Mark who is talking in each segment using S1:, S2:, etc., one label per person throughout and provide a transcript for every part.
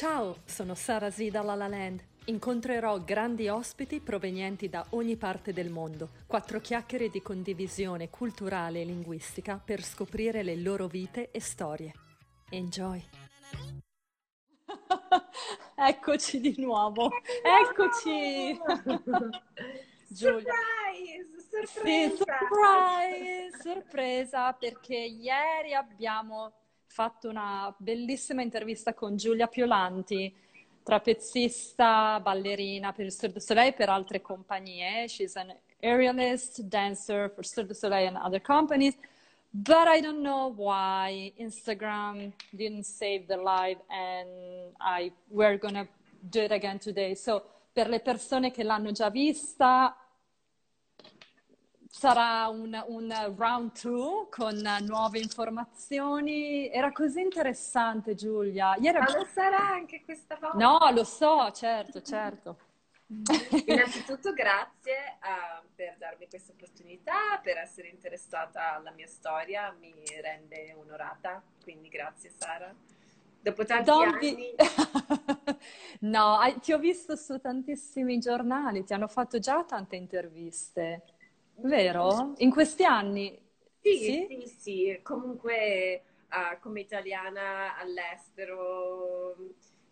S1: Ciao, sono Sara Z da La La Land. Incontrerò grandi ospiti provenienti da ogni parte del mondo. Quattro chiacchiere di condivisione culturale e linguistica per scoprire le loro vite e storie. Enjoy! Eccoci di nuovo. Eccoci.
S2: Giulia. Surprise, sorpresa.
S1: Sì, surprise, sorpresa perché ieri abbiamo fatto una bellissima intervista con Giulia Piolanti, trapezzista, ballerina per il Cirque du Soleil e per altre compagnie. She's an aerialist, dancer for Cirque du Soleil and other companies. But I don't know why Instagram didn't save the live and I we're gonna do it again today. So per le persone che l'hanno già vista sarà un, un round two con nuove informazioni. Era così interessante, Giulia.
S2: Ieri... Ma lo sarà anche questa volta?
S1: No, lo so, certo, certo.
S2: Innanzitutto grazie uh, per darmi questa opportunità, per essere interessata alla mia storia, mi rende onorata, quindi grazie Sara. Dopo tanti Don't anni...
S1: no, ti ho visto su tantissimi giornali, ti hanno fatto già tante interviste, vero? In questi anni?
S2: Sì, sì, sì, sì. comunque uh, come italiana all'estero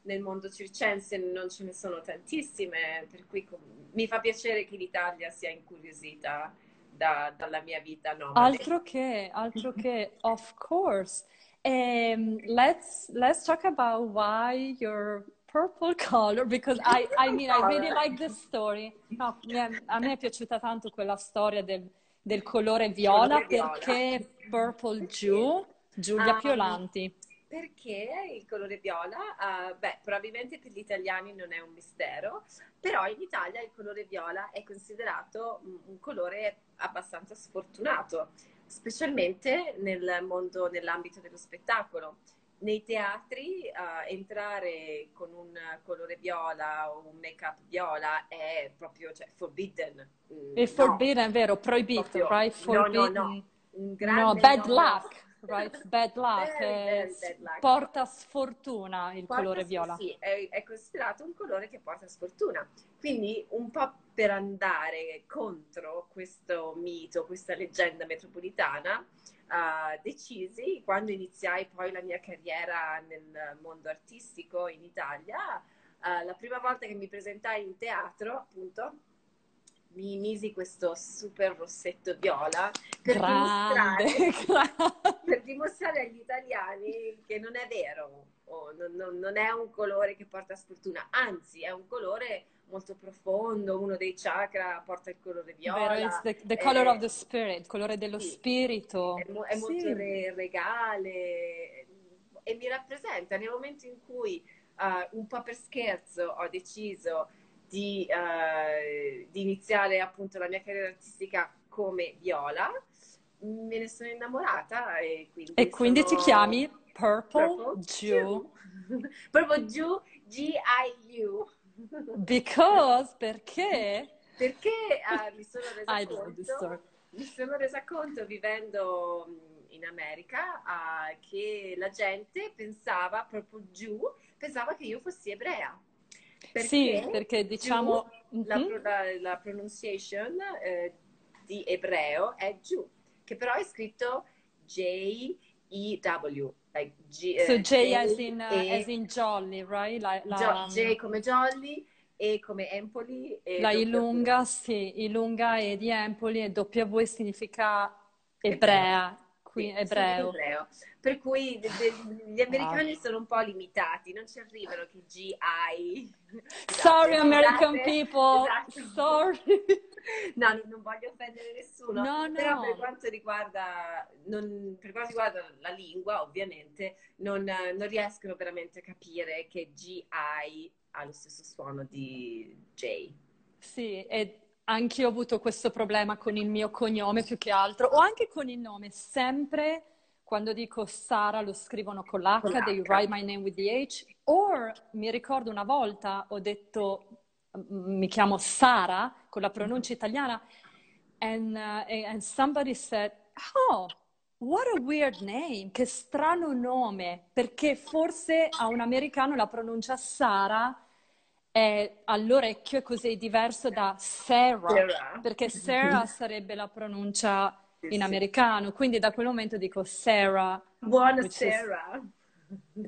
S2: nel mondo circense non ce ne sono tantissime, per cui mi fa piacere che l'Italia sia incuriosita da, dalla mia vita nomade.
S1: Altro che, altro che, of course. Um, let's let's talk about why your purple color because I I mean I really like this story. No, a me è piaciuta tanto quella storia del, del colore viola, viola. perché Purple Jew, Giulia ah, Piolanti.
S2: Perché il colore viola, uh, beh, probabilmente per gli italiani non è un mistero, però in Italia il colore viola è considerato un colore abbastanza sfortunato, specialmente nel mondo, nell'ambito dello spettacolo. Nei teatri uh, entrare con un colore viola o un make-up viola è proprio cioè, forbidden.
S1: Mm, è forbidden, no. è vero, proibito, proprio, right?
S2: Forbidden. No, no, no.
S1: No, bad no, luck right? Bad luck, very, very bad luck. porta sfortuna il porta, colore viola.
S2: Sì, è, è, considerato un colore che porta sfortuna. Quindi un po' per andare contro questo mito, questa leggenda metropolitana, uh, decisi, quando iniziai poi la mia carriera nel mondo artistico in Italia, uh, la prima volta che mi presentai in teatro, appunto, mi misi questo super rossetto viola per,
S1: grande,
S2: dimostrare, grande. per dimostrare, agli italiani che non è vero, oh, non, non, non, è un colore che porta sfortuna, anzi è un colore molto profondo, uno dei chakra porta il colore viola.
S1: Vero, it's the, the color è, of the spirit, il colore dello sì, spirito.
S2: È, è sì. molto re, regale e mi rappresenta nel momento in cui uh, un po' per scherzo ho deciso di, uh, di, iniziare appunto la mia carriera artistica come Viola, me ne sono innamorata e quindi,
S1: e quindi
S2: sono...
S1: ti chiami Purple, Purple Jew.
S2: Purple Jew, G-I-U.
S1: Because, perché?
S2: Perché uh, mi, sono conto, mi sono resa conto vivendo in America uh, che la gente pensava, Purple Jew, pensava che io fossi ebrea.
S1: Perché sì, perché diciamo...
S2: Giù, la, mm-hmm. la, la, pronunciation eh, di ebreo è giù, che però è scritto J-E-W.
S1: Like G, so J, J as, in, uh, as in Jolly, right? La,
S2: la, J come Jolly e come Empoli.
S1: E la Ilunga, sì, Ilunga è di Empoli e W significa ebrea qui, ebreo.
S2: ebreo. Per cui de, de, gli americani wow. sono un po' limitati, non ci arrivano che GI.
S1: Sorry esatto, American esatto, people, esatto. sorry.
S2: No, non voglio offendere nessuno,
S1: no, no.
S2: però per quanto riguarda, non, per quanto riguarda la lingua, ovviamente, non, non riescono veramente a capire che GI ha lo stesso suono di J.
S1: Sì, e anche io ho avuto questo problema con il mio cognome più che altro, o anche con il nome. Sempre quando dico Sara lo scrivono con l'H, con they write my name with the H. O mi ricordo una volta ho detto, mi chiamo Sara, con la pronuncia italiana, and, uh, and somebody said, oh, What a weird name, che strano nome, perché forse a un americano la pronuncia Sara è all'orecchio è così diverso da Sarah,
S2: Sarah.
S1: perché Sarah sarebbe la pronuncia in
S2: sì.
S1: americano, quindi da quel momento dico Sarah.
S2: Buonasera.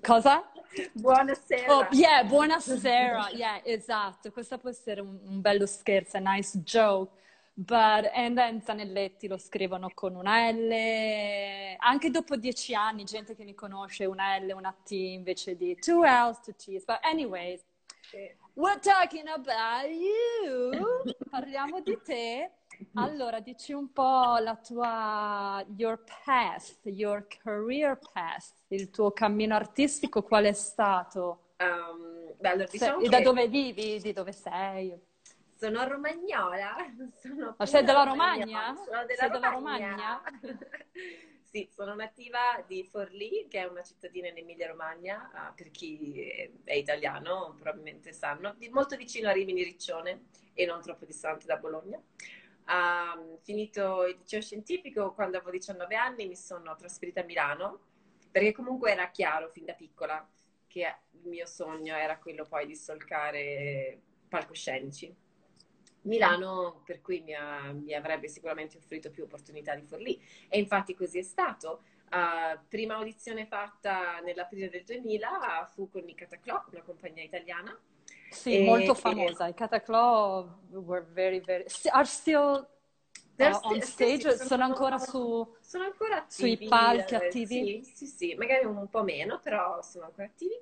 S1: Cosa?
S2: Buonasera.
S1: Oh, yeah, buonasera. Yeah, esatto. Questo può essere un, un bello scherzo, a nice joke. But, and then Zanelletti lo scrivono con una L. Anche dopo dieci anni, gente che mi conosce, una L, una T invece di two L's, two T's. But anyways, we're talking about you. Parliamo di te. Allora, dici un po' la tua, your path, your career path, il tuo cammino artistico, qual è stato?
S2: Um, beh, allora,
S1: Se-
S2: diciamo
S1: e da dove vivi? Di dove sei?
S2: sono romagnola. Sono
S1: Ma sei della. Romagna?
S2: Sono della
S1: Sei della
S2: Romagna. Sì, sono nativa di Forlì, che è una cittadina in Emilia-Romagna, ah, per chi è- italiano probabilmente sanno, molto vicino a Rimini Riccione e non troppo distante da Bologna. Ah, finito il liceo scientifico, quando avevo 19 anni mi sono trasferita a Milano, perché comunque era chiaro fin da piccola che il mio sogno era quello poi di solcare palcoscenici. Milano, per cui mi, ha- mi avrebbe sicuramente offrito più opportunità di Forlì. E infatti così è stato. Uh, prima audizione fatta nell'aprile del 2000 fu con i Cataclò, una compagnia italiana.
S1: Sì,
S2: E-
S1: molto famosa. I Cataclaw were very, very... Are still uh, on stage?
S2: sì,
S1: sono ancora su...
S2: Sono ancora
S1: Sui
S2: attivi.
S1: palchi
S2: eh,
S1: attivi?
S2: Sì, sì, sì, magari un po' meno, però sono ancora attivi.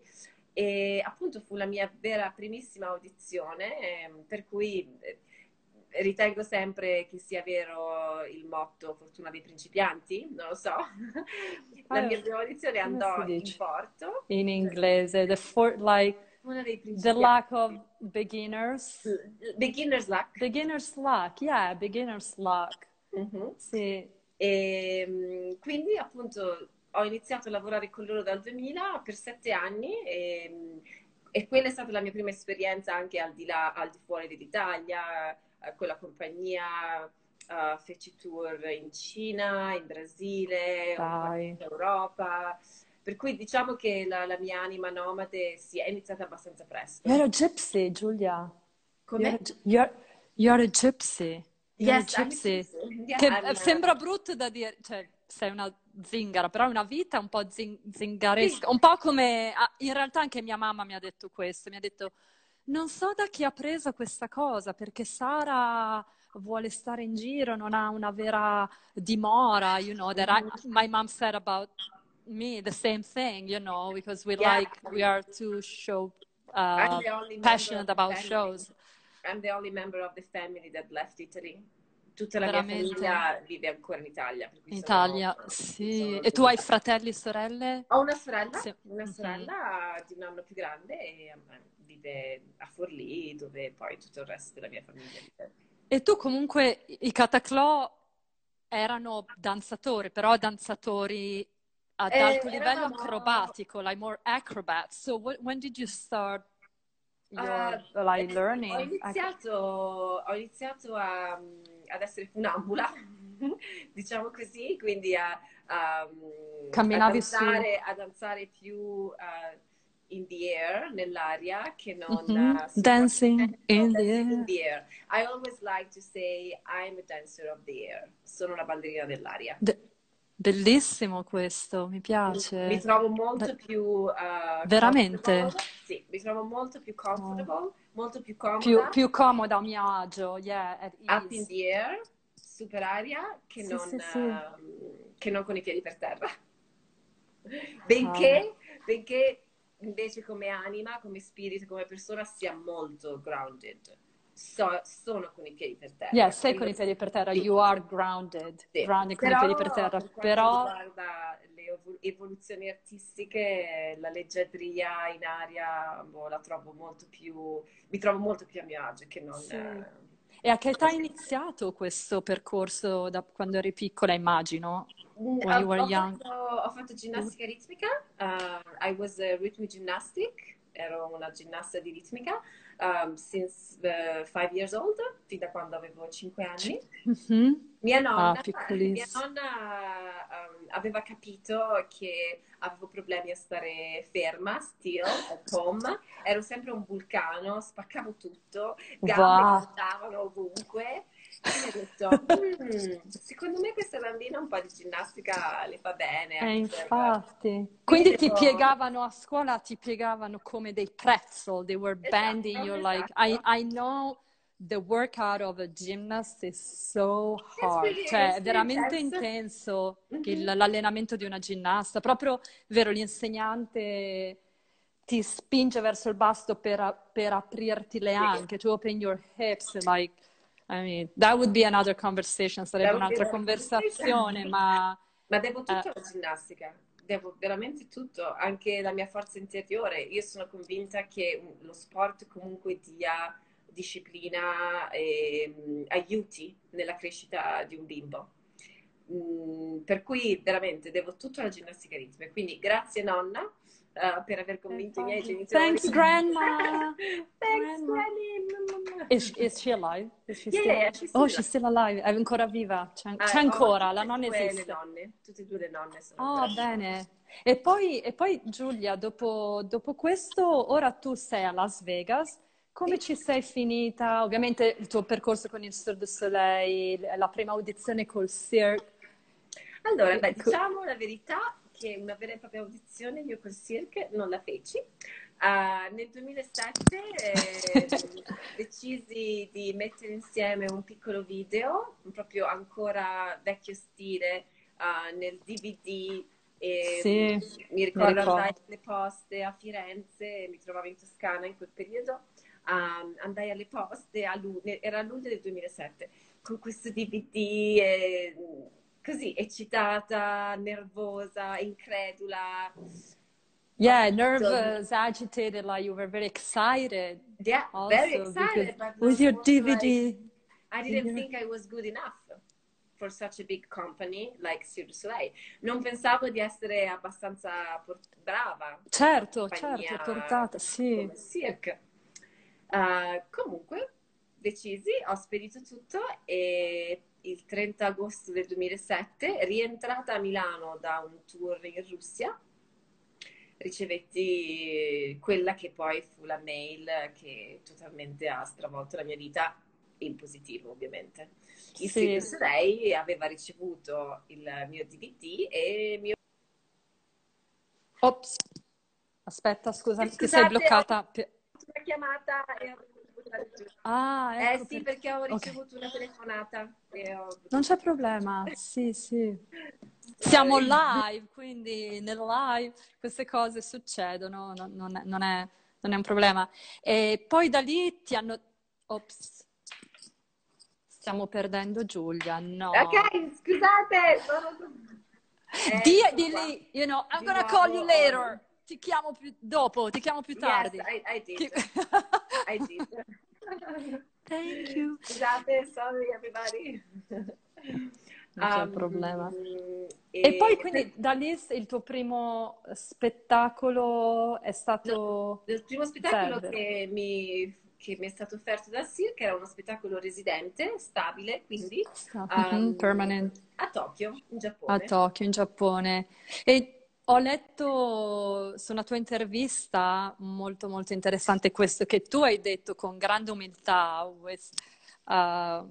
S2: E appunto fu la mia vera primissima audizione, ehm, per cui eh, ritengo sempre che sia vero il motto fortuna dei principianti, non lo so. La
S1: Ah,
S2: mia prima audizione andò in porto,
S1: In inglese, the for, like
S2: una dei
S1: the
S2: principianti.
S1: lack of beginners.
S2: Beginner's luck.
S1: Beginner's luck, yeah, beginner's luck.
S2: Mhm.
S1: Sì.
S2: E mh, quindi appunto ho iniziato a lavorare con loro dal 2000 per sette anni e, mh, e quella è stata la mia prima esperienza anche al di là, al di fuori dell'Italia, eh, con la compagnia, eh, feci tour in Cina, in Brasile, in Europa, per cui diciamo che la, la mia anima nomade si è iniziata abbastanza presto.
S1: You're a gypsy, Giulia.
S2: Come?
S1: You're a, you're, you're a gypsy. You're
S2: Yes,
S1: a
S2: a
S1: gypsy.
S2: gypsy. Yeah,
S1: Che
S2: I'm a-
S1: sembra brutto da dire, cioè sei una zingara, però è una vita un po' zing- zingaresca, un po' come, ah, in realtà anche mia mamma mi ha detto questo, mi ha detto non so da chi ha preso questa cosa, perché Sara vuole stare in giro, non ha una vera dimora, you know, that I, my mom said about me the same thing, you know, because we
S2: Yeah.
S1: like, we are too show, uh, passionate about
S2: family.
S1: shows.
S2: I'm the only member of the family that left Italy. Tutta la
S1: Veramente?
S2: mia famiglia vive ancora in Italia.
S1: In
S2: sono-
S1: Italia,
S2: sono
S1: sì. E tu hai fratelli e sorelle?
S2: Ho una sorella,
S1: Sì.
S2: una
S1: Mhm.
S2: sorella di un anno più grande e eh, vive a Forlì, dove poi tutto il resto della mia famiglia vive.
S1: E tu comunque, i Cataclò erano danzatori, però danzatori ad
S2: Eh,
S1: alto livello acrobatico, like more acrobats. So wh- when did you start your
S2: Uh,
S1: like
S2: eh,
S1: learning?
S2: Ho iniziato, ho iniziato a, ad essere funambula, diciamo così, quindi a, a, a
S1: Camminavi su-
S2: danzare, a danzare più eh, in the air, nell'aria, che non
S1: Mhm.
S2: eh, su
S1: Dancing in the
S2: dancing
S1: air.
S2: in the air. I always like to say I'm a dancer of the air. Sono una ballerina dell'aria.
S1: De- bellissimo questo, mi piace.
S2: Mi trovo molto
S1: Beh,
S2: più eh,
S1: Veramente?
S2: Sì, mi trovo molto più comfortable, molto più comoda.
S1: Più, più comoda a mio agio, yeah,
S2: up in the air, super aria, che,
S1: Sì,
S2: non,
S1: sì, sì.
S2: ehm, che non con i piedi per terra. Benché, benché invece come anima, come spirito, come persona sia molto grounded. So- sono con i piedi per terra.
S1: Yeah, sei con i piedi per terra,
S2: sì.
S1: you are grounded,
S2: Sì.
S1: grounded con i piedi per terra, però
S2: riguarda le evo- evoluzioni artistiche, la leggiadria in aria boh, la trovo molto più, mi trovo molto più a mio agio che non...
S1: Sì.
S2: eh,
S1: E a che età hai iniziato questo percorso da quando eri piccola, immagino?
S2: Mm,
S1: When you
S2: ho,
S1: were
S2: ho
S1: young?
S2: fatto, ho fatto ginnastica ritmica, uh, I was a rhythmic gymnastic ero una ginnasta di ritmica um, since uh, five years old, fin da quando avevo cinque anni. Mm-hmm. Mia nonna, ah, mia nonna um, aveva capito che avevo problemi a stare ferma, still, at home. Ero sempre un vulcano, spaccavo tutto, gambe wow. ovunque. E detto, mm, secondo me questa bambina un po' di ginnastica le fa bene.
S1: Eh, infatti. Quindi ti piegavano a scuola, ti piegavano come dei pretzel, they were esatto, bending you esatto. like, I, I know the workout of a gymnast is so hard, cioè è veramente intenso il, mm-hmm. l'allenamento di una ginnasta, proprio, vero, l'insegnante ti spinge verso il basto per, per aprirti le anche, to open your hips, like, I mean, that would be another conversation, sarebbe un'altra conversazione, ma...
S2: Ma devo tutto eh. la ginnastica, devo veramente tutto, anche la mia forza interiore. Io sono convinta che lo sport comunque dia disciplina e mh, aiuti nella crescita di un bimbo. Mm, per cui veramente devo tutto alla ginnastica ritmica. Quindi grazie nonna uh, per aver convinto i miei genitori.
S1: Thanks grandma. Thanks grandma. Is, is she alive? Is she
S2: yeah, still... yeah, she's
S1: still oh, alive. she's still alive. È ancora viva. C'è, uh, c'è ancora, la nonna esiste.
S2: Le nonne, tutte e due le nonne sono.
S1: Oh, bene. E poi, e poi Giulia, dopo, dopo questo, ora tu sei a Las Vegas come ci sei finita? Ovviamente il tuo percorso con il Sur du Soleil, la prima audizione col Cirque.
S2: Allora, beh, diciamo la verità che una vera e propria audizione io col Cirque non la feci. Uh, nel 2007 eh, decisi di mettere insieme un piccolo video, proprio ancora vecchio stile, uh, nel DVD. E sì, mi ricordo andai alle poste a Firenze, mi trovavo in Toscana in quel periodo um, andai alle poste, a luglio, era a luglio del 2007, con questo DVD eh, così eccitata, nervosa, incredula.
S1: Yeah, nervous, agitated, like you were very excited.
S2: Yeah, also, very excited.
S1: with your DVD.
S2: Like, I didn't think I was good enough for such a big company like Cirque Soleil. Non pensavo di essere abbastanza brava.
S1: Certo, certo, portata, sì.
S2: Cirque. Uh, comunque, decisi, ho spedito tutto e il 30 agosto del 2007, rientrata a Milano da un tour in Russia, ricevetti quella che poi fu la mail che totalmente ha stravolto la mia vita, in positivo ovviamente. Il sì. sito lei aveva ricevuto il mio DVD e il mio...
S1: Ops, aspetta, scusa, Scusate, ti sei bloccata.
S2: Una chiamata
S1: Ah, ecco
S2: eh sì, perché ho ricevuto okay. una telefonata. Ho...
S1: Non c'è problema, sì, sì. Siamo live, quindi nel live queste cose succedono, non, non, è, non, è, non è, un problema. E poi da lì ti hanno... Ops. Stiamo perdendo Giulia, no.
S2: Ok, scusate. Sono...
S1: Eh, di, di lì, you know, I'm gonna call you later ti chiamo più dopo, ti chiamo più tardi.
S2: Yes, I, I did. I did.
S1: Thank you.
S2: Scusate, sorry everybody.
S1: Non c'è um, problema. E, e, poi quindi da lì il tuo primo spettacolo è stato...
S2: Il primo spettacolo che mi, che mi, è stato offerto da Cirque era uno spettacolo residente, stabile, quindi...
S1: Um, permanent.
S2: A Tokyo, in Giappone.
S1: A Tokyo, in Giappone. E ho letto su una tua intervista molto molto interessante questo che tu hai detto con grande umiltà, with uh,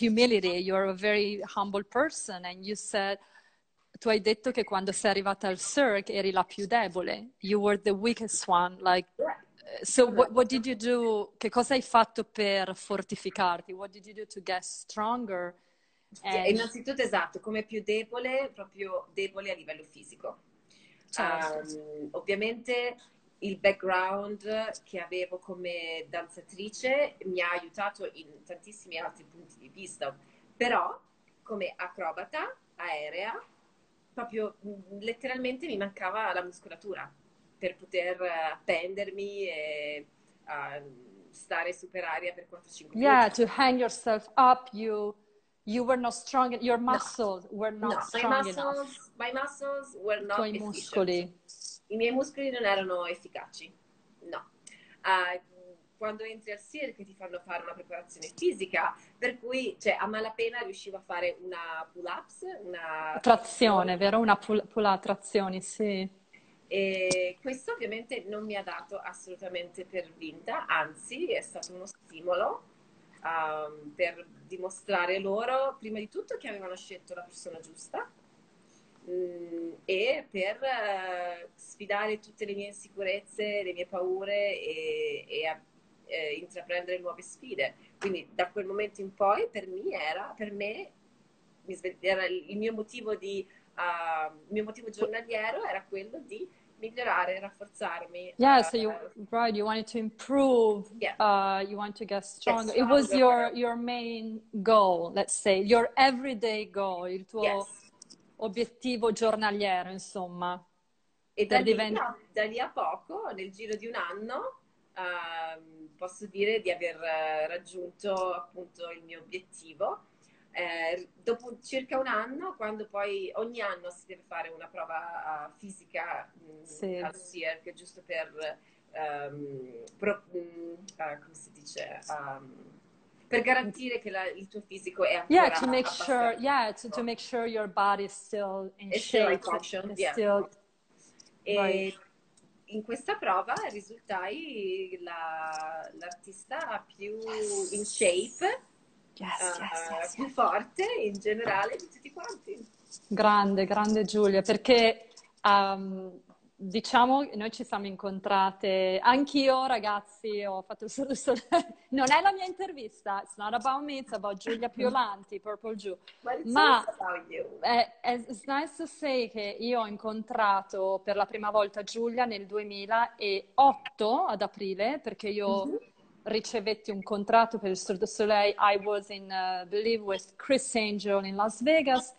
S1: humility, you're a very humble person and you said tu hai detto che quando sei arrivata al Cirque eri la più debole, you were the weakest one, like So what, what, did you do? Che cosa hai fatto per fortificarti? What did you do to get stronger?
S2: And... Innanzitutto esatto, come più debole, proprio debole a livello fisico. Certo. Um, ovviamente il background che avevo come danzatrice mi ha aiutato in tantissimi altri punti di vista, però come acrobata aerea proprio letteralmente mi mancava la muscolatura per poter appendermi e uh, stare super aria per 4-5 minuti.
S1: Yeah, to hang yourself up, you you were not strong, your muscles no. were not
S2: no,
S1: strong
S2: my muscles,
S1: enough.
S2: My muscles were not
S1: I muscoli.
S2: I miei muscoli non erano efficaci. no. Uh, quando entri al circo ti fanno fare una preparazione fisica, per cui cioè, a malapena riuscivo a fare una pull-ups, una...
S1: Trazione, vero? Una pull-up trazioni, sì.
S2: E questo ovviamente non mi ha dato assolutamente per vinta, anzi è stato uno stimolo um, per dimostrare loro, prima di tutto, che avevano scelto la persona giusta mm, e per uh, sfidare tutte le mie insicurezze, le mie paure e, e eh, intraprendere nuove sfide. Quindi da quel momento in poi per me era, per me, era il mio motivo di uh, il mio motivo giornaliero era quello di migliorare, rafforzarmi.
S1: Yeah, uh, so you right, you wanted to improve.
S2: Yeah.
S1: Uh, you want to get stronger. It was your your main goal, let's say, your everyday goal, il tuo yes. obiettivo giornaliero, insomma.
S2: E da lì, divent- da lì, a poco, nel giro di un anno, uh, posso dire di aver eh, raggiunto appunto il mio obiettivo. Eh, dopo circa un anno, quando poi ogni anno si deve fare una prova uh, fisica mh, mm, sì. al CIRC, giusto per, um, pro, mh, uh, come si dice, um, per garantire che la, il tuo fisico è ancora
S1: Yeah, to make sure, yeah, to, to, make sure your body is still in
S2: It's
S1: shape.
S2: Still in function,
S1: yeah. still...
S2: E right in questa prova risultai la, l'artista più in shape,
S1: yes, uh, yes, yes,
S2: più forte in generale di tutti quanti.
S1: Grande, grande Giulia, perché um, diciamo, noi ci siamo incontrate, anch'io ragazzi ho fatto solo, solo non è la mia intervista, it's not about me, it's about Giulia Piolanti, Purple Jew.
S2: Ma
S1: è, è, it's nice to say che io ho incontrato per la prima volta Giulia nel 2008 ad aprile, perché io mm-hmm. Ricevetti un contratto per il Cirque du Soleil, I was in, uh, believe, with Chris Angel in Las Vegas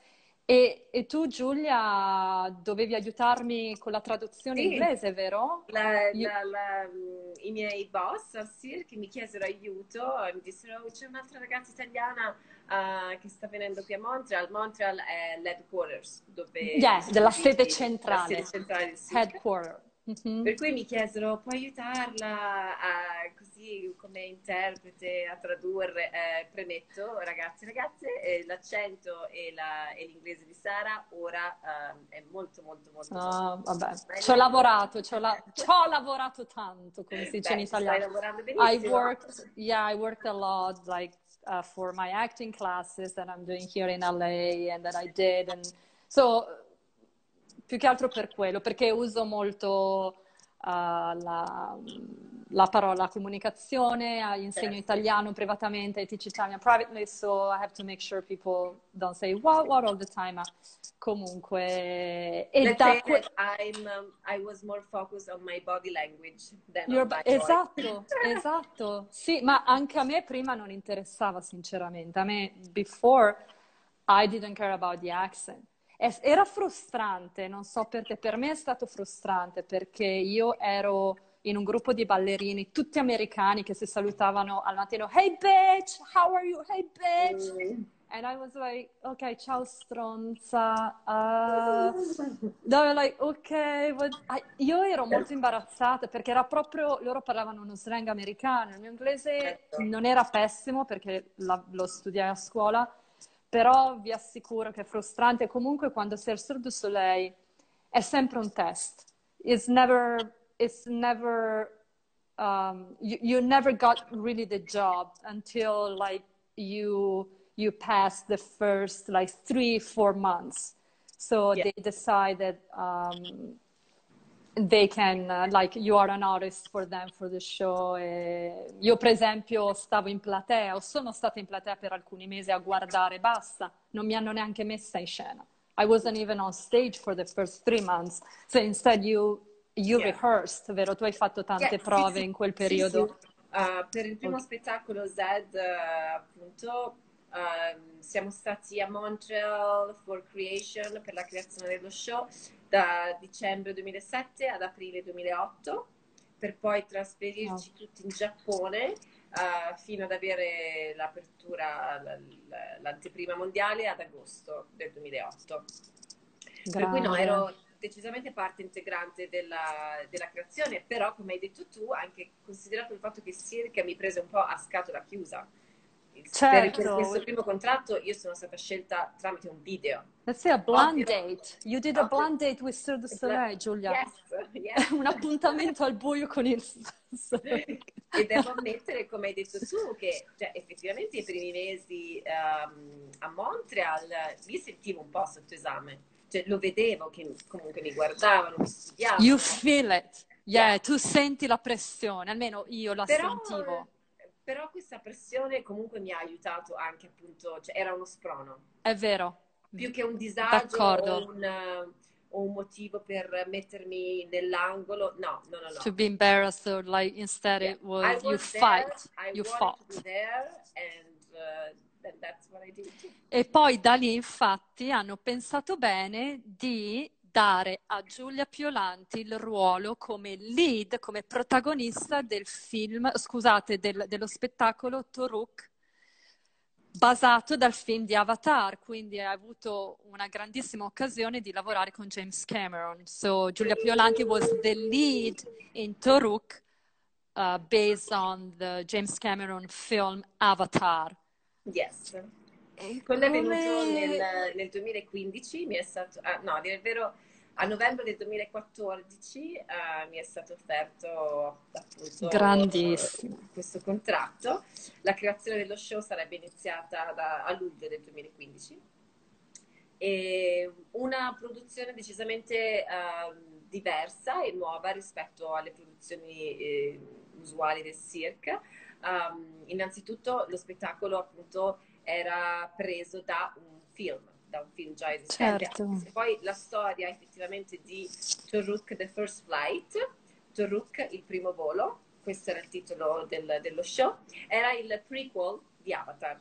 S1: e, e, tu Giulia dovevi aiutarmi con la traduzione sì. inglese, vero?
S2: La, la, la, I miei boss al circo mi chiesero aiuto e mi dissero c'è un'altra ragazza italiana uh, che sta venendo qui a Montreal. Montreal è l'headquarters dove...
S1: Yeah, della sede centrale.
S2: La sede centrale del
S1: Headquarter.
S2: Mm-hmm. Per cui mi chiesero, puoi aiutarla a, così come interprete a tradurre? Eh, premetto, ragazzi e ragazze, eh, l'accento e, la, e, l'inglese di Sara ora eh, è molto molto molto...
S1: Oh, vabbè, ci ho lavorato, ci ho, la- lavorato tanto, come si dice
S2: Beh,
S1: in italiano.
S2: Stai lavorando benissimo.
S1: I worked, yeah, I worked a lot, like, uh, for my acting classes that I'm doing here in LA and that I did. And so più che altro per quello, perché uso molto uh, la, la, parola comunicazione, insegno certo. italiano privatamente, I teach Italian privately, so I have to make sure people don't say what, what all the time, comunque...
S2: E da que- I'm, um, I was more focused on my body language than Your, on my
S1: Esatto, esatto. Sì, ma anche a me prima non interessava sinceramente. A me, before, I didn't care about the accent era frustrante, non so perché, per me è stato frustrante perché io ero in un gruppo di ballerini, tutti americani che si salutavano al mattino, hey bitch, how are you? Hey bitch! Mm. And I was like, ok, ciao stronza. Uh, like, ok. What? Io ero molto imbarazzata perché era proprio, loro parlavano uno slang americano, il mio inglese
S2: certo.
S1: non era pessimo perché la, lo studiai a scuola, però vi assicuro che è frustrante. Comunque quando sei al Cirque du Soleil è sempre un test. It's never, it's never, um, you, you never got really the job until like you, you pass the first like three, four months. So yeah. they decided um, they can, uh, like, you are an artist for them, for the show. E io, per esempio, stavo in platea, o sono stata in platea per alcuni mesi a guardare, basta, non mi hanno neanche messa in scena. I wasn't even on stage for the first three months. So instead you, you yeah. rehearsed, vero? Tu hai fatto tante yeah, prove sì, sì. in quel periodo.
S2: Sì, uh, per il primo okay. spettacolo Zed, uh, appunto, uh, siamo stati a Montreal for Creation per la creazione dello show da dicembre 2007 ad aprile 2008 per poi trasferirci oh. tutti in Giappone uh, fino ad avere l'apertura, l'anteprima mondiale ad agosto del 2008. Grande. Per cui no, ero decisamente parte integrante della, della, creazione, però come hai detto tu, anche considerato il fatto che Circa mi prese un po' a scatola chiusa. Certo. Per questo primo contratto io sono stata scelta tramite un video.
S1: Let's say a blind date. You did a blind date with Sir de Soleil, Giulia.
S2: Yes, yes.
S1: un appuntamento al buio con il
S2: E devo ammettere, come hai detto tu, che cioè, effettivamente i primi mesi um, a Montreal mi sentivo un po' sotto esame cioè, lo vedevo che comunque mi guardavano, mi studiavano.
S1: You feel it. Yeah, yeah. tu senti la pressione, almeno io la però, sentivo.
S2: Però questa pressione comunque mi ha aiutato anche appunto, cioè era uno sprono.
S1: È vero.
S2: Più che un disagio o un, o un, motivo per mettermi nell'angolo, no, no, no, no.
S1: To be embarrassed or like instead yeah. it was, you there, fight,
S2: I
S1: you fought.
S2: there and uh,
S1: e poi da lì infatti hanno pensato bene di dare a Giulia Piolanti il ruolo come lead, come protagonista del film, scusate, del, dello spettacolo Toruk, basato dal film di Avatar, quindi ha avuto una grandissima occasione di lavorare con James Cameron. So Giulia Piolanti was the lead in Toruk uh, based on the James Cameron film Avatar.
S2: Yes. Quello è venuto nel, nel, 2015, mi è stato, ah, no, il vero, a novembre del 2014 uh, eh, mi è stato offerto appunto
S1: Grandissimo.
S2: questo contratto. La creazione dello show sarebbe iniziata da, a luglio del 2015. E una produzione decisamente uh, diversa e nuova rispetto alle produzioni eh, usuali del cirque um, innanzitutto lo spettacolo appunto era preso da un film, da un film già esistente.
S1: Certo.
S2: Poi la storia effettivamente di Toruk The First Flight, Toruk il primo volo, questo era il titolo del, dello show, era il prequel di Avatar.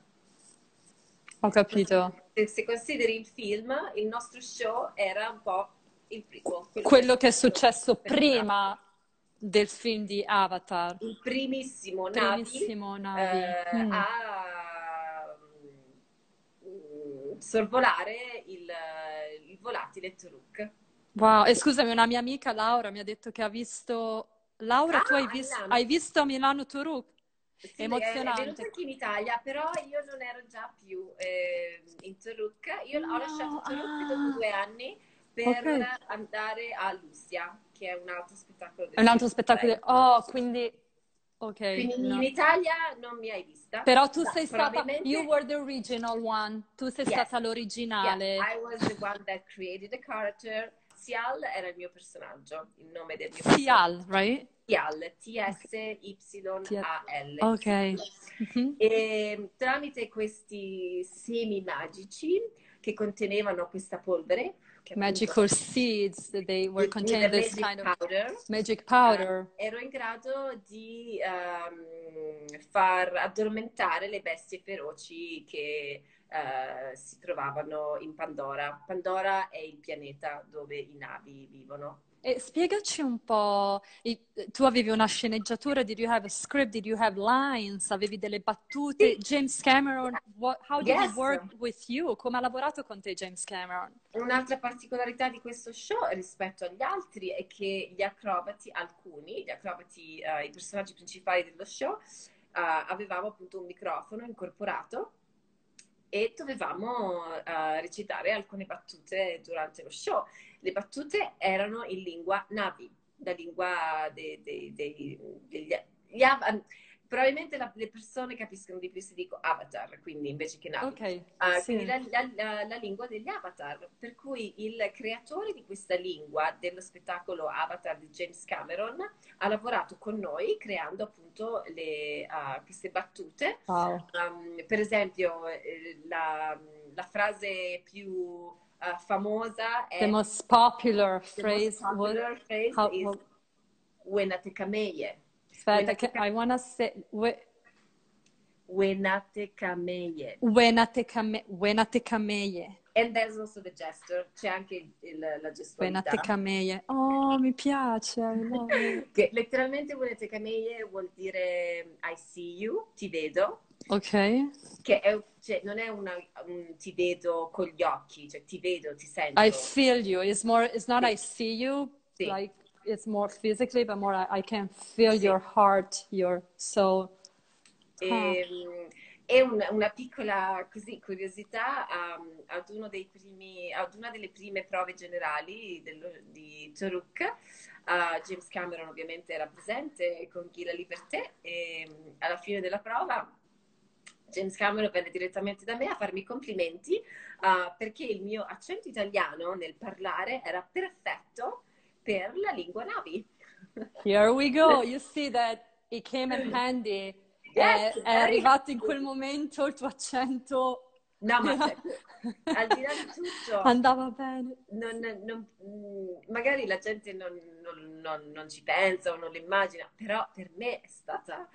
S1: Ho capito.
S2: Se, se, consideri il film, il nostro show era un po' il prequel.
S1: Quello, quello che, è successo prima del film di Avatar.
S2: Il primissimo,
S1: primissimo Navi,
S2: Navi. Eh, mm. a sorvolare il, il volatile Turuk.
S1: Wow, e scusami, una mia amica Laura mi ha detto che ha visto... Laura, ah, tu hai, vis... hai visto Milano Turuk?
S2: Sì, Emozionante. È, è venuto anche in Italia, però io non ero già più eh, in Turuk. Io no, ho lasciato Turuk ah. dopo due anni per okay. andare a Lucia che è un altro spettacolo.
S1: È un altro spettacolo. Oh, quindi... Ok.
S2: Quindi no. in Italia non mi hai vista.
S1: Però tu no, sei stata... You were the original one. Tu sei yes. stata l'originale.
S2: Yeah, I was the one that created the character. Sial era il mio personaggio, il nome del mio
S1: Sial, right?
S2: Sial, T-S-Y-A-L.
S1: Ok.
S2: Mm-hmm. E tramite questi semi magici che contenevano questa polvere,
S1: magical seeds they were containing this kind of powder. magic powder.
S2: Uh, ero in grado di um, far addormentare le bestie feroci che uh, si trovavano in Pandora. Pandora è il pianeta dove i navi vivono.
S1: E spiegaci un po', tu avevi una sceneggiatura, did you have a script, did you have lines, avevi delle battute? James Cameron, what, how did yes. he work with you? Come ha lavorato con te James Cameron?
S2: Un'altra particolarità di questo show rispetto agli altri è che gli acrobati, alcuni, gli acrobati, uh, i personaggi principali dello show, uh, avevamo appunto un microfono incorporato e dovevamo uh, recitare alcune battute durante lo show le battute erano in lingua Navi, la lingua dei, dei, dei, degli... Gli, probabilmente la, le persone capiscono di più se dico avatar, quindi invece che Navi.
S1: Okay,
S2: uh, sì. Quindi la, la, la, lingua degli avatar. Per cui il creatore di questa lingua, dello spettacolo Avatar di James Cameron, ha lavorato con noi creando appunto le, uh, queste battute.
S1: Wow.
S2: Um, per esempio, eh, la frase più uh, famosa è...
S1: The most popular phrase,
S2: most popular was, phrase how, is
S1: che I wanna say... We,
S2: Wenatekameie.
S1: Wenatekameie.
S2: And there's also the gesture, c'è anche il, la gestualità.
S1: Bene, tecameie. Oh, mi piace.
S2: che letteralmente tecameie vuol dire I see you, ti vedo.
S1: Ok.
S2: Che è, cioè, non è una, un ti vedo con gli occhi, cioè ti vedo, ti sento.
S1: I feel you. It's more, it's not sì. I see you, sì. like it's more physically, but more I, I can feel sì. your heart, your soul.
S2: E, ah. E un, una piccola così, curiosità, um, ad, uno primi, ad, una delle prime prove generali dello, di Toruk, uh, James Cameron ovviamente era presente con Chi la Liberté e um, alla fine della prova James Cameron venne direttamente da me a farmi complimenti uh, perché il mio accento italiano nel parlare era perfetto per la lingua Navi.
S1: Here we go, you see that it came in handy Yes, è, è arrivato in quel momento il tuo accento.
S2: No, ma al di là di tutto
S1: andava bene.
S2: Non, non, mm, magari la gente non, non, non, ci pensa o non lo immagina, però per me è stata.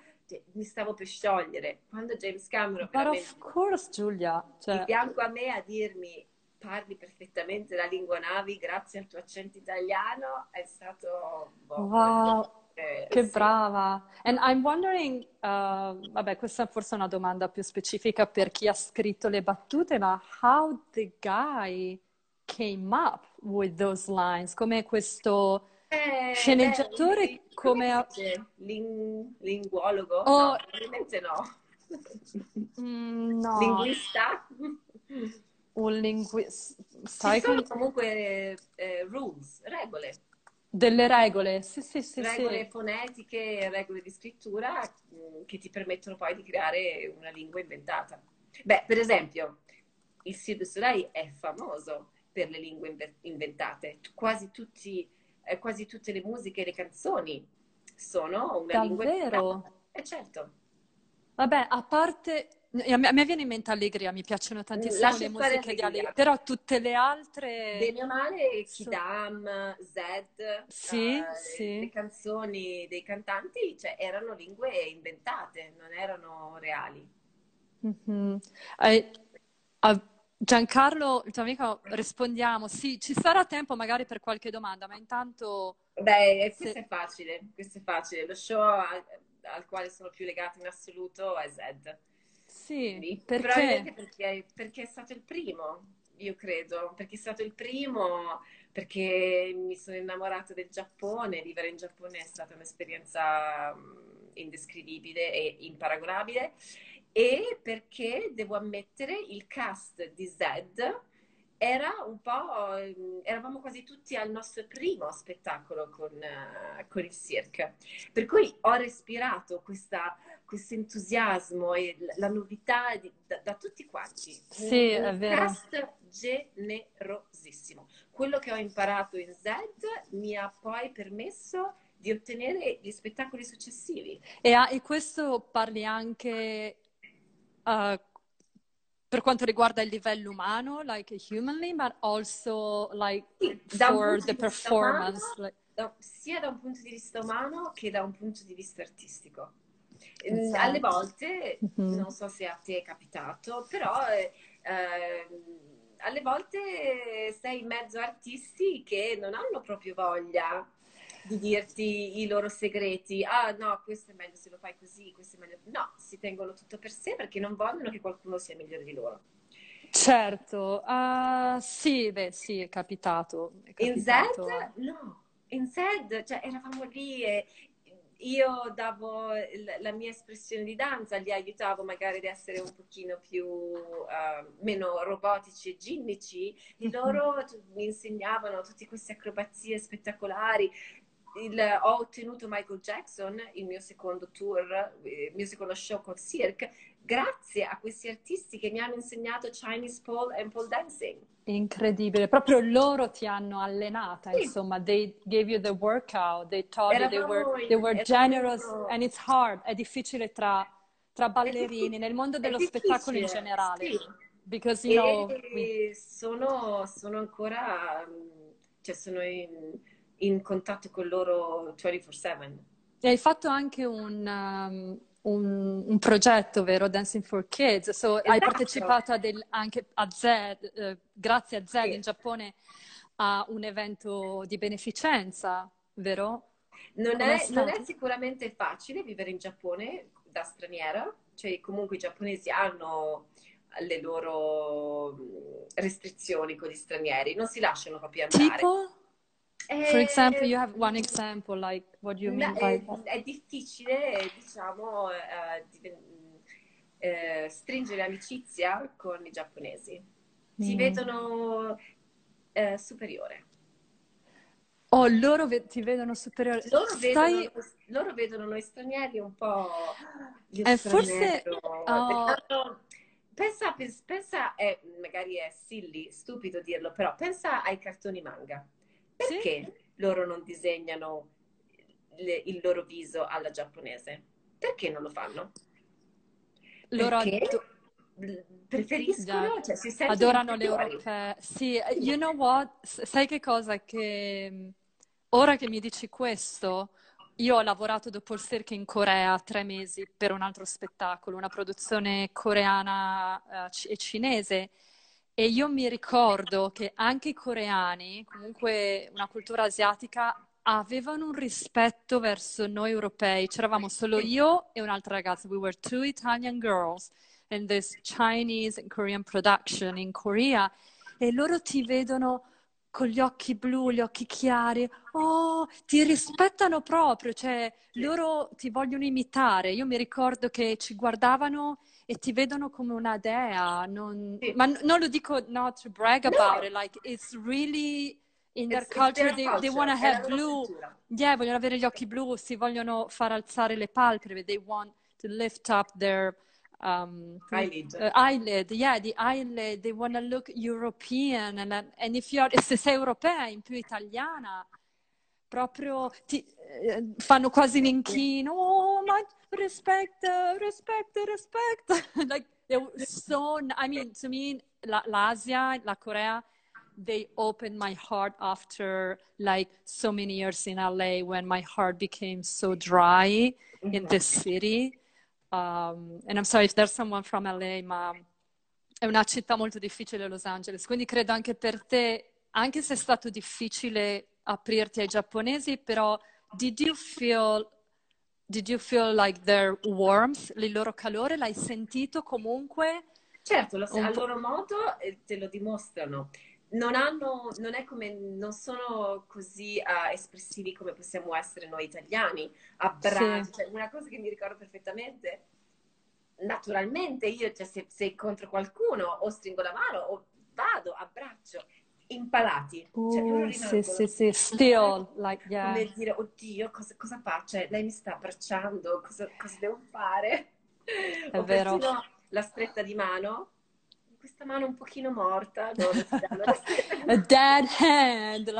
S2: Mi stavo per sciogliere quando James Cameron.
S1: But of course, Giulia.
S2: Cioè... Di fianco a me a dirmi parli perfettamente la lingua navi grazie al tuo accento italiano è stato.
S1: Boh, wow. Eh, che sì. brava! And I'm wondering, uh, vabbè, questa forse è una domanda più specifica per chi ha scritto le battute, ma how the guy came up with those lines? Come questo eh, sceneggiatore, beh, come...
S2: A... Ling- linguologo? Oh, no, ovviamente no.
S1: Mm, no.
S2: Linguista?
S1: Un linguista.
S2: Sai Ci sono comunque eh, rules, regole.
S1: Delle regole, sì, sì, sì.
S2: Regole
S1: sì.
S2: fonetiche, regole di scrittura mm, che ti permettono poi di creare una lingua inventata. Beh, per esempio, il Cirque du Soleil è famoso per le lingue inventate. Quasi, tutti, eh, quasi tutte le musiche e le canzoni sono una
S1: Davvero?
S2: lingua. Eh certo.
S1: Vabbè, a parte a me, viene in mente Allegria, mi piacciono tantissimo Lascia le musiche di Allegria, però tutte le altre...
S2: Bene o male, Kidam, Zed,
S1: sì, uh, sì.
S2: le canzoni dei cantanti cioè, erano lingue inventate, non erano reali.
S1: Mm-hmm. Eh, a Giancarlo, il tuo amico, rispondiamo. Sì, ci sarà tempo magari per qualche domanda, ma intanto...
S2: Beh, questo se... è facile, questo è facile. Lo show al, al quale sono più legata in assoluto è Zed.
S1: Sì, perché?
S2: perché? Perché è stato il primo, io credo, perché è stato il primo, perché mi sono innamorata del Giappone, vivere in Giappone è stata un'esperienza mm, indescrivibile e imparagonabile e perché devo ammettere il cast di Zed era un po', mm, eravamo quasi tutti al nostro primo spettacolo con, uh, con il cirque. Per cui ho respirato questo entusiasmo e la novità di, da, da, tutti quanti.
S1: Sì, un, è
S2: un
S1: vero.
S2: cast generosissimo. Quello che ho imparato in Z mi ha poi permesso di ottenere gli spettacoli successivi.
S1: E, e questo parli anche uh, per quanto riguarda il livello umano, like humanly, but also like for the performance.
S2: Umano, like... da, sia da un punto di vista umano che da un punto di vista artistico. Esatto. Alle volte, mm-hmm. non so se a te è capitato, però eh, alle volte sei in mezzo a artisti che non hanno proprio voglia di dirti i loro segreti. Ah, no, questo è meglio se lo fai così, questo è meglio. No, si tengono tutto per sé perché non vogliono che qualcuno sia migliore di loro.
S1: Certo, uh, sì, beh, sì, è capitato. È capitato.
S2: In Zed, no, in Zed, cioè eravamo lì e io davo la mia espressione di danza, li aiutavo magari ad essere un pochino più uh, meno robotici e ginnici e loro mi insegnavano tutte queste acrobazie spettacolari il, ho ottenuto Michael Jackson, il mio secondo tour, il mio secondo show con Cirque, grazie a questi artisti che mi hanno insegnato Chinese pole and pole dancing.
S1: Incredibile, proprio loro ti hanno allenata, sì. insomma, they gave you the workout, they taught eravamo, you, they were, they were generous and it's hard, è difficile tra, tra ballerini, nel mondo dello spettacolo in generale. Sì. Because, you know,
S2: sono, sono ancora, cioè sono in in contatto con loro 24/7.
S1: E hai fatto anche un, um, un, un, progetto, vero? Dancing for Kids. So, esatto. Hai partecipato a del, anche a Zed, eh, grazie a Zed sì. in Giappone, a un evento di beneficenza, vero?
S2: Non è, non è, sicuramente facile vivere in Giappone da straniera, cioè comunque i giapponesi hanno le loro restrizioni con gli stranieri, non si lasciano proprio andare.
S1: Tipo? Eh, For example, you have one example, like what do you mean by
S2: è, that? È difficile, diciamo, eh, di, eh, stringere amicizia con i giapponesi. Ti mm. vedono eh, superiore.
S1: Oh, loro ve- ti vedono superiore.
S2: Loro, Stai... vedono, loro vedono noi stranieri un po'...
S1: Eh, forse... Oh.
S2: Pensa, pensa è, magari è silly, stupido dirlo, però pensa ai cartoni manga. Perché sì? loro non disegnano le, il loro viso alla giapponese? Perché non lo fanno?
S1: Loro
S2: Perché preferiscono, cioè si
S1: adorano le europee. Sì, you know what? Sai che cosa? Che ora che mi dici questo, io ho lavorato dopo il circo in Corea tre mesi per un altro spettacolo, una produzione coreana uh, e cinese e io mi ricordo che anche i coreani, comunque una cultura asiatica, avevano un rispetto verso noi europei. C'eravamo solo io e un'altra ragazza. We were two Italian girls in this Chinese and Korean production in Korea. E loro ti vedono con gli occhi blu, gli occhi chiari, oh, ti rispettano proprio, cioè loro ti vogliono imitare. Io mi ricordo che ci guardavano e ti vedono come una dea, non... sì. ma n- non lo dico not to brag about no. it, like it's really in their it's, culture, it's they, culture. they want to have blue, yeah, vogliono avere gli occhi blu, si vogliono far alzare le palpebre, they want to lift up their um,
S2: eyelid.
S1: Uh, eyelid, yeah, the eyelid, they want to look European, and, and if you are, se sei europea, in più italiana, proprio ti, eh, fanno quasi l'inchino, oh, ma respect, respect, respect. like they were so. I mean, to me, La, l'Asia, la Korea, they opened my heart after like so many years in LA when my heart became so dry in this city. Um, and I'm sorry if there's someone from LA, ma è una città molto difficile Los Angeles, quindi credo anche per te, anche se è stato difficile aprirti ai giapponesi, però did you feel Did you feel like their warmth, il loro calore? L'hai sentito comunque?
S2: Certo, lo, a loro modo eh, te lo dimostrano. Non, hanno, non, è come, non sono così uh, espressivi come possiamo essere noi italiani, abbracci, sì. cioè, una cosa che mi ricordo perfettamente, naturalmente io cioè, se, se incontro qualcuno o stringo la mano o vado, abbraccio, impalati.
S1: Cioè, sì, sì, sì, still, like, yeah.
S2: Come dire, oddio, cosa, cosa faccio? Cioè, lei mi sta abbracciando, cosa, cosa devo fare?
S1: È o vero.
S2: la stretta di mano, questa mano un pochino morta.
S1: A dead hand.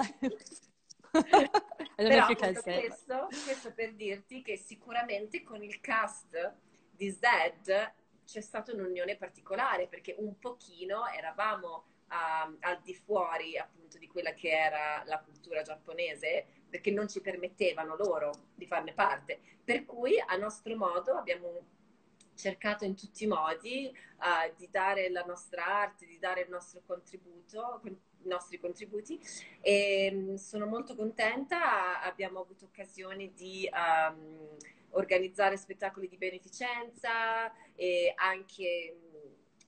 S2: Però questo, questo per dirti che sicuramente con il cast di Zed c'è stata un'unione particolare perché un pochino eravamo uh, al di fuori appunto di quella che era la cultura giapponese perché non ci permettevano loro di farne parte. Per cui a nostro modo abbiamo cercato in tutti i modi uh, di dare la nostra arte, di dare il nostro contributo, i nostri contributi e um, sono molto contenta, abbiamo avuto occasioni di um, organizzare spettacoli di beneficenza e anche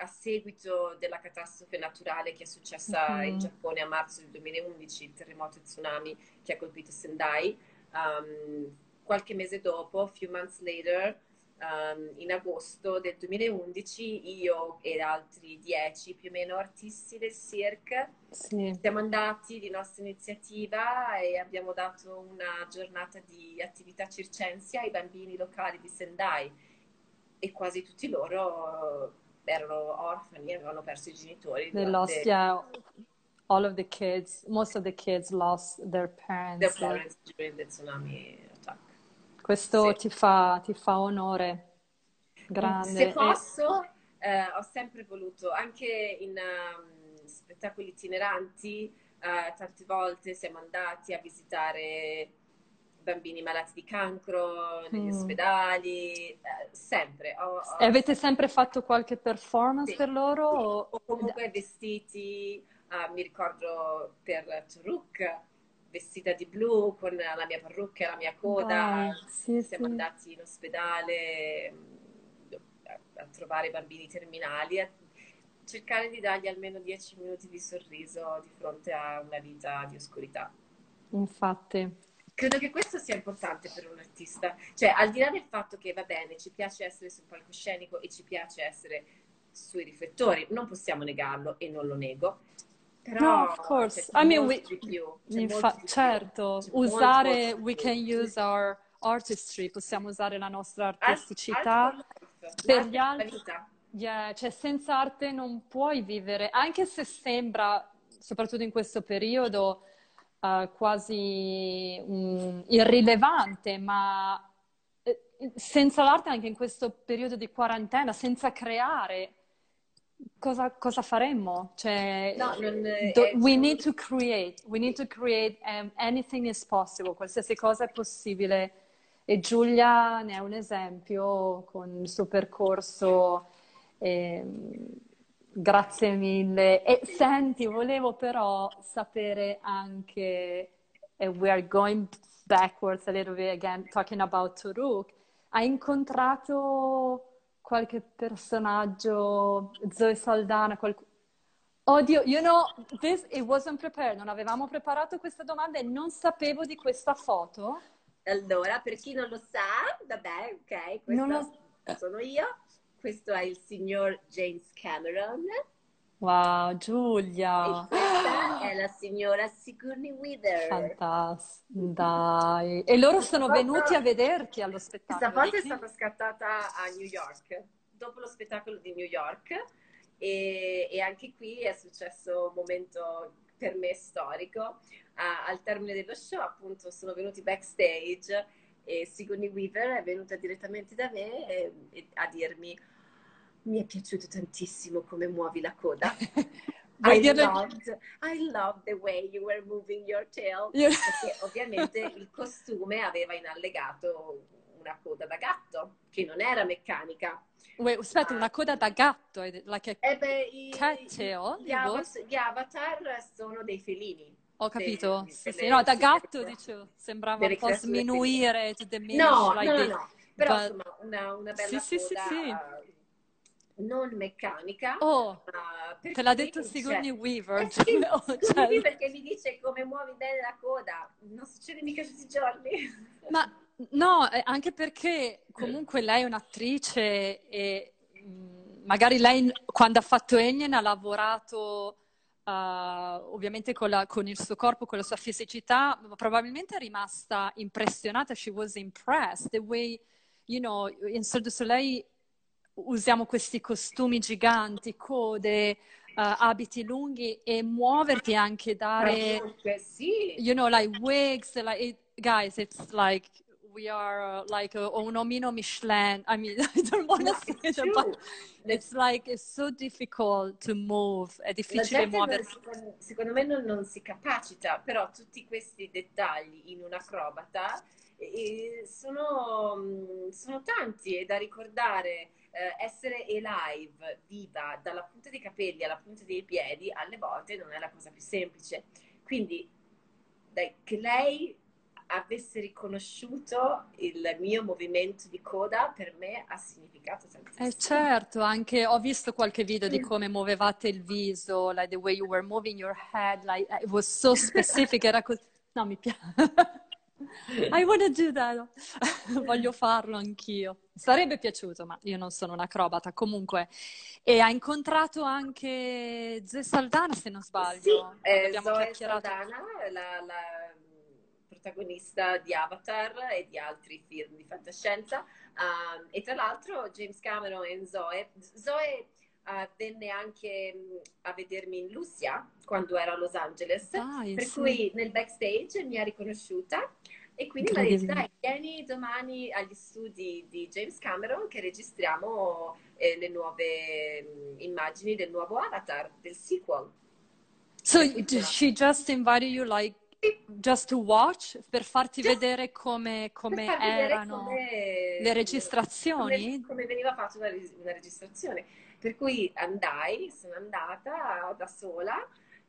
S2: a seguito della catastrofe naturale che è successa mm-hmm. in Giappone a marzo del 2011, il terremoto e tsunami che ha colpito Sendai, um, qualche mese dopo, few months later, um, in agosto del 2011, io e altri dieci più o meno artisti del cirque sì. siamo andati di nostra iniziativa e abbiamo dato una giornata di attività circensia ai bambini locali di Sendai e quasi tutti loro erano orfani, avevano perso i genitori.
S1: They lost, yeah, all of the kids, most of the kids lost their parents.
S2: Their parents during the tsunami attack.
S1: Questo sì. ti, fa, ti fa onore. Grande.
S2: Se posso, eh, ho sempre voluto, anche in um, spettacoli itineranti, uh, tante volte siamo andati a visitare bambini malati di cancro negli mm. ospedali, eh, sempre. Ho, ho...
S1: E avete sempre fatto qualche performance
S2: sì,
S1: per loro?
S2: Sì. O... o... comunque vestiti, uh, mi ricordo per Turuk, vestita di blu con la mia parrucca e la mia coda, sì, siamo andati in ospedale mm, a, a trovare bambini terminali, a cercare di dargli almeno dieci minuti di sorriso di fronte a una vita di oscurità.
S1: Infatti
S2: credo che questo sia importante per un artista. Cioè, al di là del fatto che va bene, ci piace essere sul palcoscenico e ci piace essere sui riflettori, non possiamo negarlo e non lo nego. Però
S1: no, of course. I mean, we, infa- certo, usare we can use our artistry, possiamo usare la nostra artisticità per gli altri. Yeah, cioè senza arte non puoi vivere, anche se sembra, soprattutto in questo periodo, uh, quasi um, irrilevante, ma eh, senza l'arte anche in questo periodo di quarantena, senza creare, cosa, cosa faremmo? Cioè, no, non, do, we need to create, we need to create um, anything is possible, qualsiasi cosa è possibile. E Giulia ne è un esempio con il suo percorso. Eh, Grazie mille. E senti, volevo però sapere anche, we are going backwards a little bit again, talking about Turuk, hai incontrato qualche personaggio, Zoe Saldana, qualcuno? Oddio, you know, this, it wasn't prepared, non avevamo preparato questa domanda e non sapevo di questa foto.
S2: Allora, per chi non lo sa, vabbè, ok, questa lo... sono io questo è il signor James Cameron.
S1: Wow, Giulia!
S2: E questa è la signora Sigourney Weaver.
S1: Fantastico, dai. E loro sono venuti a vederti allo spettacolo.
S2: Questa foto è stata scattata a New York, dopo lo spettacolo di New York. E, e anche qui è successo un momento per me storico. Uh, al termine dello show, appunto, sono venuti backstage e Sigourney Weaver è venuta direttamente da me e, e a dirmi mi è piaciuto tantissimo come muovi la coda. I loved, I loved the way you were moving your tail. Yeah. Perché ovviamente il costume aveva in allegato una coda da gatto, che non era meccanica.
S1: Wait, aspetta, una coda da gatto? Like
S2: a eh beh, i, tail? Gli, avatar, gli avatar sono dei felini.
S1: Ho capito. Dei, sì, sì. No, da gatto, dicevo, sembrava un po' sminuire, diminish.
S2: No, like no, no, no. Però but... insomma, una, una bella sì, coda... Sì, sì, sì non meccanica.
S1: Oh, te l'ha detto Sigourney Weaver.
S2: Eh sì, oh, cioè... perché mi dice come muovi bene la coda. Non succede mica tutti i giorni.
S1: Ma no, eh, anche perché comunque lei è un'attrice e mm, magari lei quando ha fatto Alien ha lavorato uh, ovviamente con, la, con, il suo corpo, con la sua fisicità, probabilmente è rimasta impressionata. She was impressed. The way, you know, in Cirque du Soleil usiamo questi costumi giganti, code, uh, abiti lunghi e muoverti anche dare,
S2: sì.
S1: you know, like wigs, like it, guys, it's like we are uh, like a, un omino Michelin. I mean, I don't want to say it, but it's like it's so difficult to move. È difficile muoversi.
S2: Secondo, secondo me non, non, si capacita, però tutti questi dettagli in un acrobata sono, mm, sono tanti e da ricordare eh, essere live, viva, dalla punta dei capelli alla punta dei piedi, alle volte non è la cosa più semplice. Quindi, dai, che lei avesse riconosciuto il mio movimento di coda per me ha significato tantissimo.
S1: Eh certo, anche ho visto qualche video di come muovevate il viso, like the way you were moving your head, like it was so specific, era così. No, mi piace. I wanna do that. Voglio farlo anch'io. Sarebbe piaciuto, ma io non sono un'acrobata. Comunque, e ha incontrato anche Zoe Saldana, se non sbaglio.
S2: Sì, eh, Zoe Saldana, la, la, protagonista di Avatar e di altri film di fantascienza. Um, e tra l'altro James Cameron e Zoe. Zoe uh, venne anche um, a vedermi in Lucia quando ero a Los Angeles, ah, per sì. cui nel backstage mi ha riconosciuta e quindi mi ha detto dai vieni domani agli studi di James Cameron che registriamo eh, le nuove mh, mm, immagini del nuovo Avatar, del sequel.
S1: So she just invited you like just to watch, per farti just vedere come, come erano
S2: come,
S1: le registrazioni?
S2: Come, come, veniva fatta una, una registrazione. Per cui andai, sono andata da sola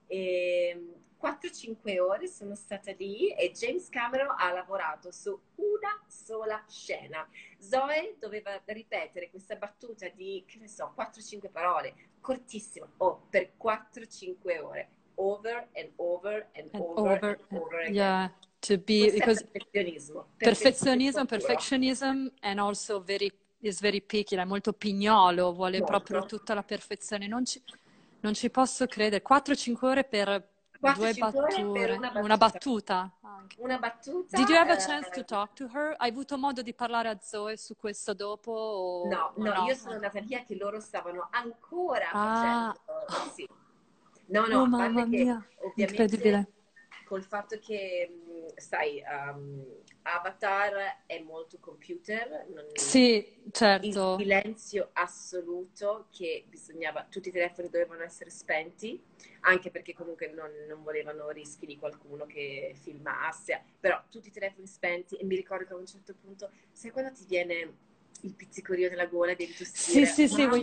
S2: e 4-5 ore sono stata lì e James Cameron ha lavorato su una sola scena. Zoe doveva ripetere questa battuta di, che ne so, 4-5 parole, cortissima, oh, per 4-5 ore, over and over and, and over, over, and over again. Yeah.
S1: To be because perfezionismo, perfezionism, perfectionism, and also very is very picky, è molto pignolo, vuole molto. proprio tutta la perfezione. Non ci, non ci posso credere. 4-5 ore per due battute, una battuta. Una battuta,
S2: una battuta.
S1: Did you have a eh, chance to talk to her? Hai avuto modo di parlare a Zoe su questo dopo? O...
S2: No, no, no, io sono andata via che loro stavano ancora ah. facendo. Sì. No, no,
S1: oh, mamma mia, incredibile.
S2: Col fatto che, sai, um, Avatar è molto computer. Non...
S1: Sì, certo.
S2: Il silenzio assoluto che bisognava, tutti i telefoni dovevano essere spenti, anche perché comunque non, non volevano rischi di qualcuno che filmasse, però tutti i telefoni spenti e mi ricordo che a un certo punto, sai quando ti viene il pizzicorio nella gola e devi tossire?
S1: Sì, sì, sì. Vuoi...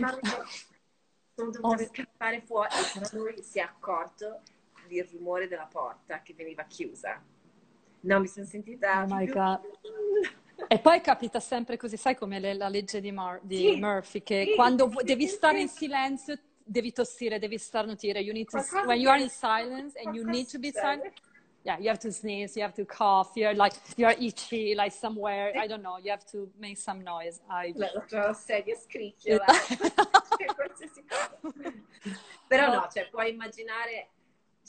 S2: Sono dovuta oh. scappare fuori e lui si è accorto del rumore della porta che veniva chiusa No, mi sono sentita...
S1: Oh my God. E poi capita sempre così, sai come le, la legge di, Mar- di sì, Murphy, che sì, quando sì, devi stare in silenzio devi tossire, devi starnutire. You need to, when you are in silence and you need to be silent, yeah, you have to sneeze, you have to cough, you're like, you're itchy, like somewhere, I don't know, you have to make some noise. I...
S2: La, tua sedia scricchiola, qualsiasi cosa. Però no, cioè, puoi immaginare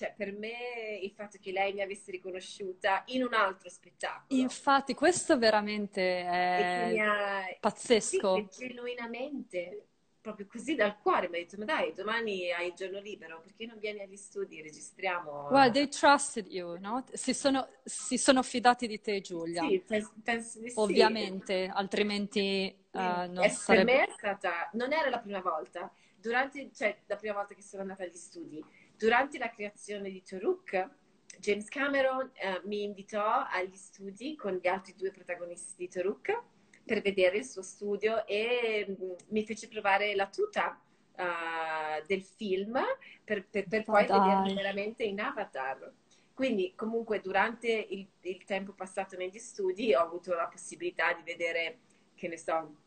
S2: cioè, per me il fatto che lei mi avesse riconosciuta in un altro spettacolo.
S1: Infatti, questo veramente è ha... pazzesco.
S2: Sì, genuinamente, proprio così dal cuore, mi ha detto, ma dai, domani hai il giorno libero, perché non vieni agli studi, registriamo?
S1: Well, they trusted you, no? Si sono, si sono fidati di te, Giulia.
S2: Sì, penso, di sì.
S1: Ovviamente, altrimenti uh, non e sarebbe...
S2: Per me è stata, non era la prima volta, durante, cioè, la prima volta che sono andata agli studi, Durante la creazione di Toruk, James Cameron eh, mi invitò agli studi con gli altri due protagonisti di Toruk per vedere il suo studio e mh, mm, mi fece provare la tuta uh, del film per, per, per poi vederlo veramente in Avatar. Quindi comunque durante il, il, tempo passato negli studi ho avuto la possibilità di vedere, che ne so,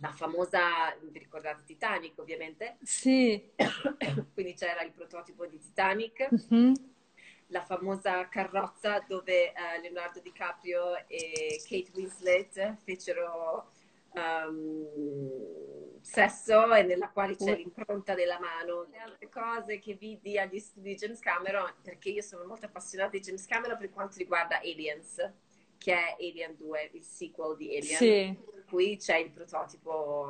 S2: la famosa, vi ricordate Titanic ovviamente?
S1: Sì.
S2: Quindi c'era il prototipo di Titanic, mm-hmm. la famosa carrozza dove uh, Leonardo DiCaprio e Kate Winslet fecero um, sesso e nella quale c'è l'impronta della mano. Le altre cose che vidi agli studi di James Cameron, perché io sono molto appassionata di James Cameron per quanto riguarda Aliens che è Alien 2, il sequel di Alien.
S1: Sì.
S2: Qui c'è il prototipo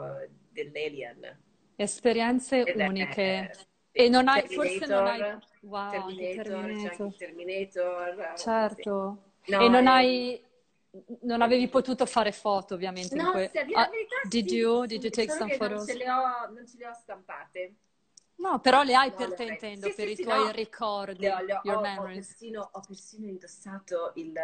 S2: dell'Alien.
S1: Esperienze Ed uniche. È, e non hai, forse non hai...
S2: Wow, Terminator, Terminator. c'è Terminator.
S1: Certo. Sì. No, e non è... hai... Non avevi potuto fare foto, ovviamente.
S2: No,
S1: que...
S2: se a dire la verità,
S1: did
S2: sì,
S1: you? Did you take some photos?
S2: Non ce, ho, non ce le ho stampate.
S1: No, però le hai no, per te, intendo, sì, per sì, i tuoi no. ricordi, le ho, le ho,
S2: ho, persino, ho persino, indossato il,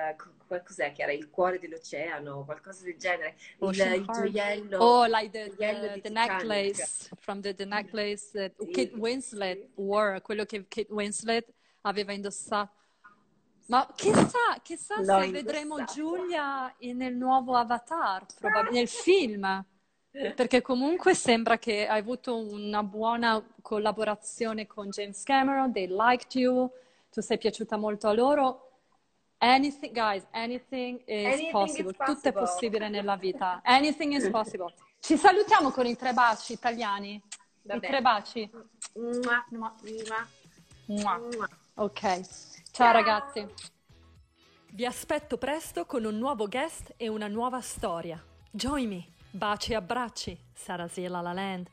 S2: cos'è che era, il cuore dell'oceano, qualcosa del genere, il, il gioiello.
S1: Oh, like the, the, the necklace, from the, the necklace that Kate Winslet wore, quello che Kate Winslet aveva indossato. Ma chissà, chissà se indossato. vedremo Giulia nel nuovo Avatar, probabilmente, nel film. Perché comunque sembra che hai avuto una buona collaborazione con James Cameron, they liked you, tu sei piaciuta molto a loro. Anything, guys, anything is anything possible. Is possible. Tutto è possibile nella vita. Anything is possible. Ci salutiamo con i tre baci italiani. Vabbè. I tre baci.
S2: Mua. Mua.
S1: Mua. Ok. Ciao, Ciao ragazzi. Vi aspetto presto con un nuovo guest e una nuova storia. Join me. Baci e abbracci, Sarasila La Land.